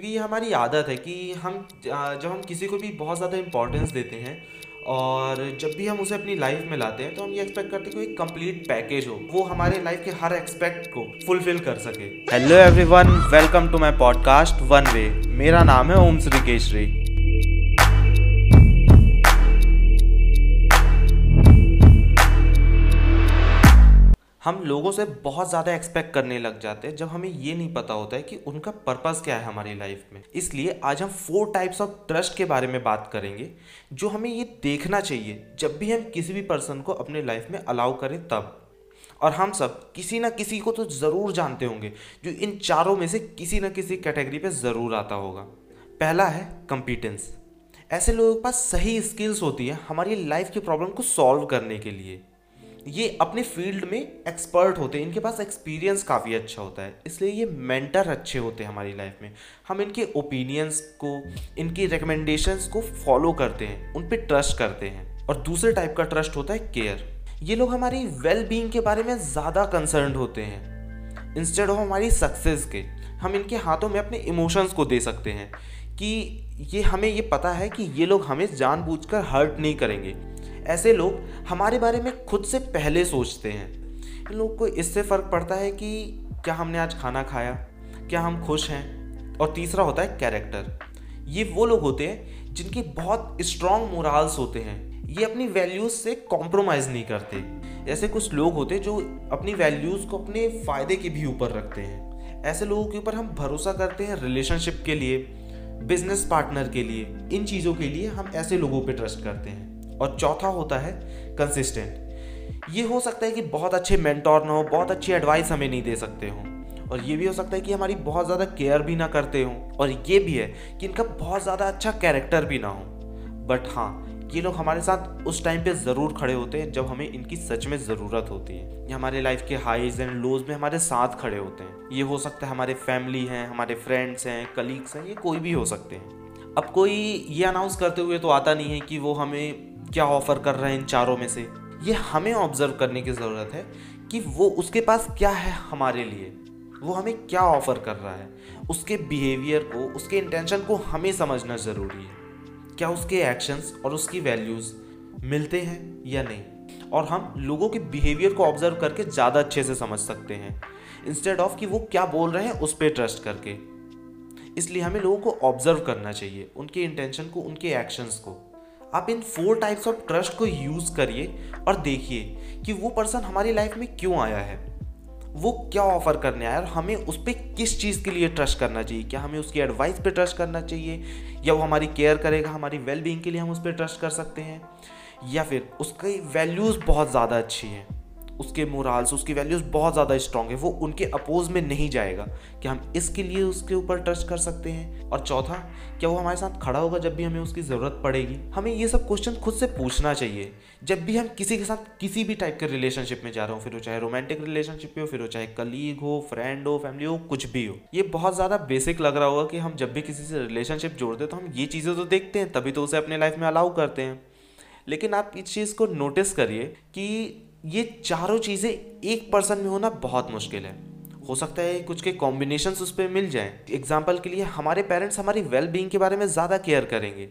क्योंकि ये हमारी आदत है कि हम जब हम किसी को भी बहुत ज़्यादा इम्पोर्टेंस देते हैं और जब भी हम उसे अपनी लाइफ में लाते हैं तो हम ये एक्सपेक्ट करते हैं कि एक कंप्लीट पैकेज हो। वो हमारे लाइफ के हर एक्सपेक्ट को फुलफिल कर सके। Hello everyone welcome to my podcast one way मेरा नाम है ओम श्री केशरी। हम लोगों से बहुत ज़्यादा एक्सपेक्ट करने लग जाते हैं, जब हमें ये नहीं पता होता है कि उनका पर्पज़ क्या है हमारी लाइफ में। इसलिए आज हम फोर टाइप्स ऑफ़ ट्रस्ट के बारे में बात करेंगे, जो हमें ये देखना चाहिए, जब भी हम किसी भी पर्सन को अपने लाइफ में अलाउ करें तब। और हम सब किसी ना किसी को तो ज़रूर जानते होंगे, जो इन चारों में से किसी न किसी कैटेगरी पे ज़रूर आता होगा। पहला है कंपिटेंस ऐसे लोगों के पास सही स्किल्स होती है हमारी लाइफ की प्रॉब्लम को सॉल्व करने के लिए। ये अपने फ़ील्ड में एक्सपर्ट होते हैं। इनके पास एक्सपीरियंस काफ़ी अच्छा होता है। इसलिए ये मेंटर अच्छे होते हैं हमारी लाइफ में। हम इनके ओपिनियंस को, इनकी रिकमेंडेशंस को फॉलो करते हैं, उन पर ट्रस्ट करते हैं। और दूसरे टाइप का ट्रस्ट होता है केयर ये लोग हमारी वेल बींग के बारे में ज़्यादा कंसर्न होते हैं। इंस्टेड ऑफ़ हमारी सक्सेस के, हम इनके हाथों में अपने इमोशंस को दे सकते हैं। कि ये हमें ये पता है कि ये लोग हमें जानबूझकर हर्ट नहीं करेंगे। ऐसे लोग हमारे बारे में खुद से पहले सोचते हैं। इन लोग को इससे फ़र्क पड़ता है कि क्या हमने आज खाना खाया, क्या हम खुश हैं? और तीसरा होता है कैरेक्टर ये वो लोग होते हैं जिनकी बहुत स्ट्रॉन्ग मोरल्स होते हैं। ये अपनी वैल्यूज़ से कॉम्प्रोमाइज़ नहीं करते। ऐसे कुछ लोग होते हैं जो अपनी वैल्यूज़ को अपने फ़ायदे के भी ऊपर रखते हैं। ऐसे लोगों के ऊपर हम भरोसा करते हैं रिलेशनशिप के लिए बिज़नेस पार्टनर के लिए, इन चीज़ों के लिए हम ऐसे लोगों पे ट्रस्ट करते हैं। और चौथा होता है कंसिस्टेंट ये हो सकता है कि बहुत अच्छे मेंटोर ना हो, बहुत अच्छी एडवाइस हमें नहीं दे सकते हो। और ये भी हो सकता है कि हमारी बहुत ज़्यादा केयर भी ना करते हो। और ये भी है कि इनका बहुत ज़्यादा अच्छा कैरेक्टर भी ना हो। बट हाँ ये लोग हमारे साथ उस टाइम पे ज़रूर खड़े होते हैं जब हमें इनकी सच में ज़रूरत होती है। ये हमारे लाइफ के हाईज एंड लोज में हमारे साथ खड़े होते हैं। ये हो सकता है हमारे फैमिली हैं, हमारे फ्रेंड्स हैं कलीग्स हैं, ये कोई भी हो सकते हैं। अब कोई ये अनाउंस करते हुए तो आता नहीं है कि वो हमें क्या ऑफ़र कर रहे हैं इन चारों में से? ये हमें ऑब्ज़र्व करने की ज़रूरत है कि वो उसके पास क्या है हमारे लिए। वो हमें क्या ऑफ़र कर रहा है। उसके बिहेवियर को, उसके इंटेंशन को हमें समझना ज़रूरी है। क्या उसके एक्शंस और उसकी वैल्यूज़ मिलते हैं या नहीं? और हम लोगों के बिहेवियर को ऑब्ज़र्व करके ज़्यादा अच्छे से समझ सकते हैं। इंस्टेड ऑफ़ कि वो क्या बोल रहे हैं, उस पर ट्रस्ट करके। इसलिए हमें लोगों को ऑब्ज़र्व करना चाहिए, उनके इंटेंशन को, उनके एक्शंस को। आप इन फोर टाइप्स ऑफ़ ट्रस्ट को यूज़ करिए और देखिए कि वो पर्सन हमारी लाइफ में क्यों आया है। वो क्या ऑफ़र करने आया और हमें उस पर किस चीज़ के लिए ट्रस्ट करना चाहिए? क्या हमें उसकी एडवाइस पे ट्रस्ट करना चाहिए? या वो हमारी केयर करेगा, हमारी वेलबींग के लिए हम उस पर ट्रस्ट कर सकते हैं? या फिर उसकी वैल्यूज़ बहुत ज़्यादा अच्छी हैं? उसके मोराल्स उसकी वैल्यूज़ बहुत ज़्यादा स्ट्रॉन्ग है। वो उनके अपोज में नहीं जाएगा कि हम इसके लिए उसके ऊपर ट्रस्ट कर सकते हैं। और चौथा, क्या वो हमारे साथ खड़ा होगा जब भी हमें उसकी ज़रूरत पड़ेगी? हमें ये सब क्वेश्चन खुद से पूछना चाहिए। जब भी हम किसी के साथ किसी भी टाइप के रिलेशनशिप में जा रहे हो, फिर वो चाहे रोमांटिक रिलेशनशिप हो, फिर वो चाहे कलीग हो फ्रेंड हो फैमिली हो, कुछ भी हो, ये बहुत ज़्यादा बेसिक लग रहा होगा कि हम जब भी किसी से रिलेशनशिप जोड़ते तो हम ये चीज़ें तो देखते हैं, तभी तो उसे अपने लाइफ में अलाउ करते हैं। लेकिन आप इस चीज़ को नोटिस करिए कि ये चारों चीज़ें एक पर्सन में होना बहुत मुश्किल है। हो सकता है कुछ के कॉम्बिनेशन उस पर मिल जाएँ। एग्ज़ाम्पल के लिए हमारे पेरेंट्स हमारी वेल बींग के बारे में ज़्यादा केयर करेंगे।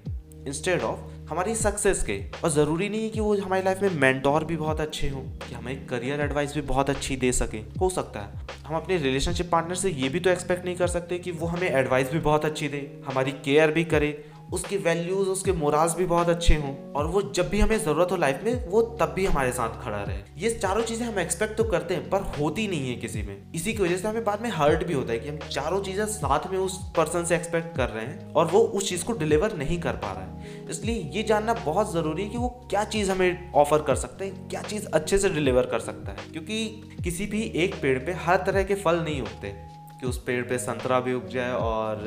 इंस्टेड ऑफ़ हमारी सक्सेस के। और ज़रूरी नहीं है कि वो हमारी लाइफ में मेंटोर भी बहुत अच्छे हों, कि हमें करियर एडवाइस भी बहुत अच्छी दे सकें। हो सकता है। हम अपने रिलेशनशिप पार्टनर से ये भी तो एक्सपेक्ट नहीं कर सकते कि वो हमें एडवाइस भी बहुत अच्छी दे। हमारी केयर भी करे। उसकी वैल्यूज़ उसके मोराज भी बहुत अच्छे हों। और वो जब भी हमें ज़रूरत हो लाइफ में, वो तब भी हमारे साथ खड़ा रहे। ये चारों चीज़ें हम एक्सपेक्ट तो करते हैं, पर होती नहीं है किसी में। इसी की वजह से हमें बाद में हर्ट भी होता है कि हम चारों चीज़ें साथ में उस पर्सन से एक्सपेक्ट कर रहे हैं और वो उस चीज़ को डिलीवर नहीं कर पा रहा है। इसलिए ये जानना बहुत ज़रूरी है कि वो क्या चीज़ हमें ऑफ़र कर सकते हैं, क्या चीज़ अच्छे से डिलीवर कर सकता है। क्योंकि किसी भी एक पेड़ पे हर तरह के फल नहीं उगते कि उस पेड़ पे संतरा भी उग जाए और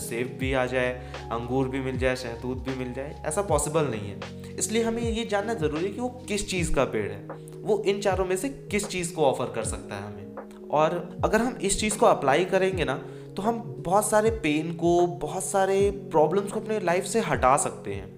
सेब भी आ जाए, अंगूर भी मिल जाए, शहतूत भी मिल जाए, ऐसा पॉसिबल नहीं है। इसलिए हमें ये जानना ज़रूरी है कि वो किस चीज़ का पेड़ है। वो इन चारों में से किस चीज़ को ऑफ़र कर सकता है हमें। और अगर हम इस चीज़ को अप्लाई करेंगे ना तो हम बहुत सारे पेन को, बहुत सारे प्रॉब्लम्स को अपने लाइफ से हटा सकते हैं।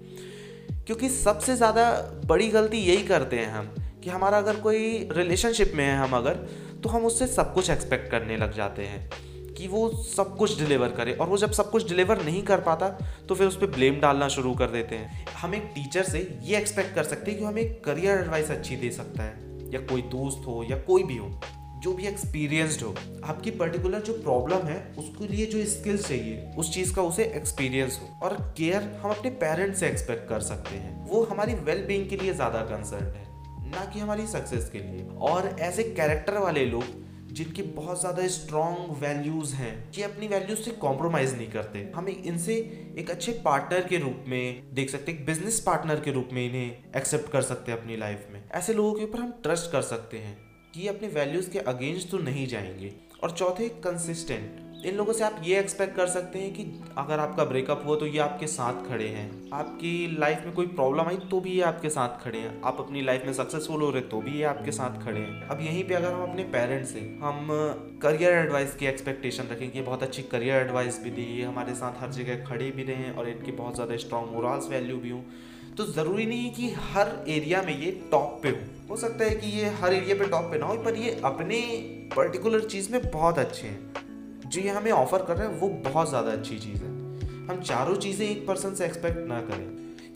क्योंकि सबसे ज़्यादा बड़ी गलती यही करते हैं हम कि हमारा अगर कोई रिलेशनशिप में है हम अगर तो हम उससे सब कुछ एक्सपेक्ट करने लग जाते हैं कि वो सब कुछ डिलीवर करे। और वो जब सब कुछ डिलीवर नहीं कर पाता तो फिर उस पर ब्लेम डालना शुरू कर देते हैं। हम एक टीचर से ये एक्सपेक्ट कर सकते हैं कि हमें करियर एडवाइस अच्छी दे सकता है, या कोई दोस्त हो, या कोई भी हो, जो भी एक्सपीरियंस्ड हो। आपकी पर्टिकुलर जो प्रॉब्लम है, उसके लिए जो स्किल्स चाहिए, उस चीज़ का उसे एक्सपीरियंस हो। और केयर हम अपने पेरेंट्स से एक्सपेक्ट कर सकते हैं। वो हमारी वेल बींग के लिए ज़्यादा कंसर्न है। ना कि हमारी सक्सेस के लिए। और ऐसे कैरेक्टर वाले लोग, जिनकी बहुत ज़्यादा स्ट्रॉन्ग वैल्यूज़ हैं ये अपनी वैल्यूज़ से कॉम्प्रोमाइज़ नहीं करते, हमें इनसे एक अच्छे पार्टनर के रूप में देख सकते हैं बिज़नेस पार्टनर के रूप में इन्हें एक्सेप्ट कर सकते हैं अपनी लाइफ में। ऐसे लोगों के ऊपर हम ट्रस्ट कर सकते हैं, कि ये अपने वैल्यूज़ के अगेंस्ट तो नहीं जाएँगे। और चौथे कंसिस्टेंट इन लोगों से आप ये एक्सपेक्ट कर सकते हैं कि अगर आपका ब्रेकअप हुआ तो ये आपके साथ खड़े हैं। आपकी लाइफ में कोई प्रॉब्लम आई तो भी ये आपके साथ खड़े हैं। आप अपनी लाइफ में सक्सेसफुल हो रहे तो भी ये आपके साथ खड़े हैं। अब यहीं पे अगर हम अपने पेरेंट्स से हम करियर एडवाइस की एक्सपेक्टेशन रखें कि बहुत अच्छी करियर एडवाइस भी दी ये हमारे साथ हर जगह खड़े भी रहे और इनकी बहुत ज़्यादा स्ट्रॉन्ग मोरल्स वैल्यू भी हूँ तो ज़रूरी नहीं कि हर एरिया में ये टॉप पे हो। हो सकता है कि ये हर एरिया पे टॉप पे ना हो, पर ये अपने पर्टिकुलर चीज़ में बहुत अच्छे हैं। जो ये हमें ऑफ़र कर रहे हैं, वो बहुत ज़्यादा अच्छी चीज़ है। हम चारों चीज़ें एक पर्सन से एक्सपेक्ट ना करें,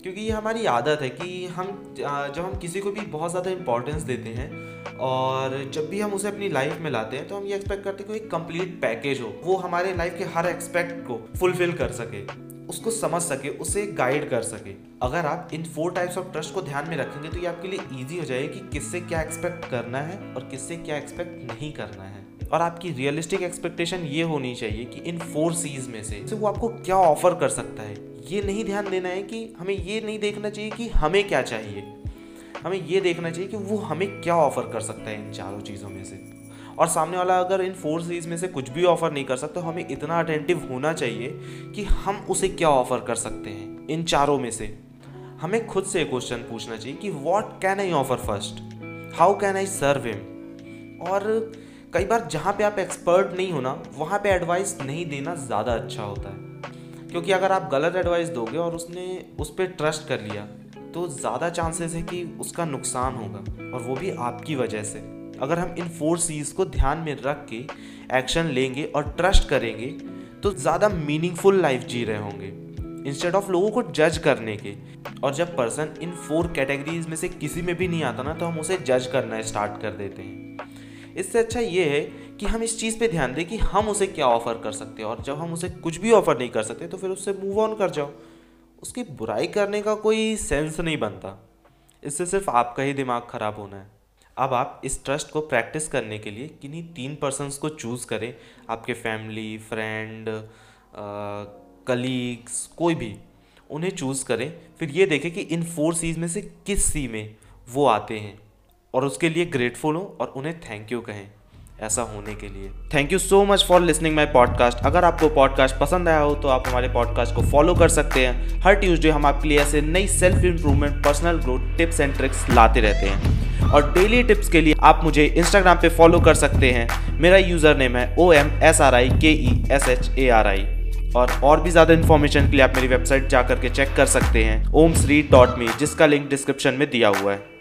क्योंकि ये हमारी आदत है कि हम जब हम किसी को भी बहुत ज़्यादा इंपॉर्टेंस देते हैं और जब भी हम उसे अपनी लाइफ में लाते हैं तो हम ये एक्सपेक्ट करते हैं कि एक कंप्लीट पैकेज हो, वो हमारे लाइफ के हर एक्सपेक्ट को फुलफिल कर सके, उसको समझ सके, उसे गाइड कर सके। अगर आप इन फोर टाइप्स ऑफ़ ट्रस्ट को ध्यान में रखेंगे तो ये आपके लिए ईजी हो जाएगी कि किससे क्या एक्सपेक्ट करना है और किससे क्या एक्सपेक्ट नहीं करना है। और आपकी रियलिस्टिक एक्सपेक्टेशन ये होनी चाहिए कि इन फोर सीज में से वो आपको क्या ऑफ़र कर सकता है। ये नहीं ध्यान देना है कि हमें ये नहीं देखना चाहिए कि हमें क्या चाहिए। हमें ये देखना चाहिए कि वो हमें क्या ऑफ़र कर सकता है इन चारों चीज़ों में से। और सामने वाला अगर इन फोर सीज में से कुछ भी ऑफ़र नहीं कर सकता तो हमें इतना अटेंटिव होना चाहिए कि हम उसे क्या ऑफ़र कर सकते हैं इन चारों में से। हमें खुद से क्वेश्चन पूछना चाहिए कि what can I offer first how can I serve him और कई बार जहाँ पे आप एक्सपर्ट नहीं होना वहाँ पे एडवाइस नहीं देना ज़्यादा अच्छा होता है। क्योंकि अगर आप गलत एडवाइस दोगे और उसने, उस पर ट्रस्ट कर लिया तो ज़्यादा चांसेस है कि उसका नुकसान होगा, और वो भी आपकी वजह से। अगर हम इन फोर सीज को ध्यान में रख के एक्शन लेंगे और ट्रस्ट करेंगे तो ज़्यादा मीनिंगफुल लाइफ जी रहे होंगे। इंस्टेड ऑफ़ लोगों को जज करने के। और जब पर्सन इन फोर कैटेगरीज में से किसी में भी नहीं आता ना तो हम उसे जज करना स्टार्ट कर देते हैं। इससे अच्छा ये है कि हम इस चीज़ पे ध्यान दें कि हम उसे क्या ऑफ़र कर सकते हैं। और जब हम उसे कुछ भी ऑफ़र नहीं कर सकते तो फिर उससे मूव ऑन कर जाओ। उसकी बुराई करने का कोई सेंस नहीं बनता। इससे सिर्फ़ आपका ही दिमाग ख़राब होना है। अब आप इस ट्रस्ट को प्रैक्टिस करने के लिए किन्हीं तीन पर्सनस को चूज़ करें। आपके फैमिली फ्रेंड कलीग्स कोई भी, उन्हें चूज़ करें। फिर ये देखें कि इन फोर सीज में से किस सी में वो आते हैं। और उसके लिए ग्रेटफुल हो और उन्हें थैंक यू कहें, ऐसा होने के लिए। Thank you so much for listening my podcast अगर आपको पॉडकास्ट पसंद आया हो तो आप हमारे पॉडकास्ट को फॉलो कर सकते हैं। हर ट्यूजडे हम आपके लिए ऐसे नई self improvement personal growth tips and tricks लाते रहते हैं। और डेली टिप्स के लिए आप मुझे इंस्टाग्राम पे फॉलो कर सकते हैं। मेरा यूज़र नेम है O M S R I K E S H A R I और और भी ज़्यादा इन्फॉर्मेशन के लिए आप मेरी वेबसाइट जा करके चेक कर सकते हैं ओम श्री डॉट मी जिसका लिंक डिस्क्रिप्शन में दिया हुआ है।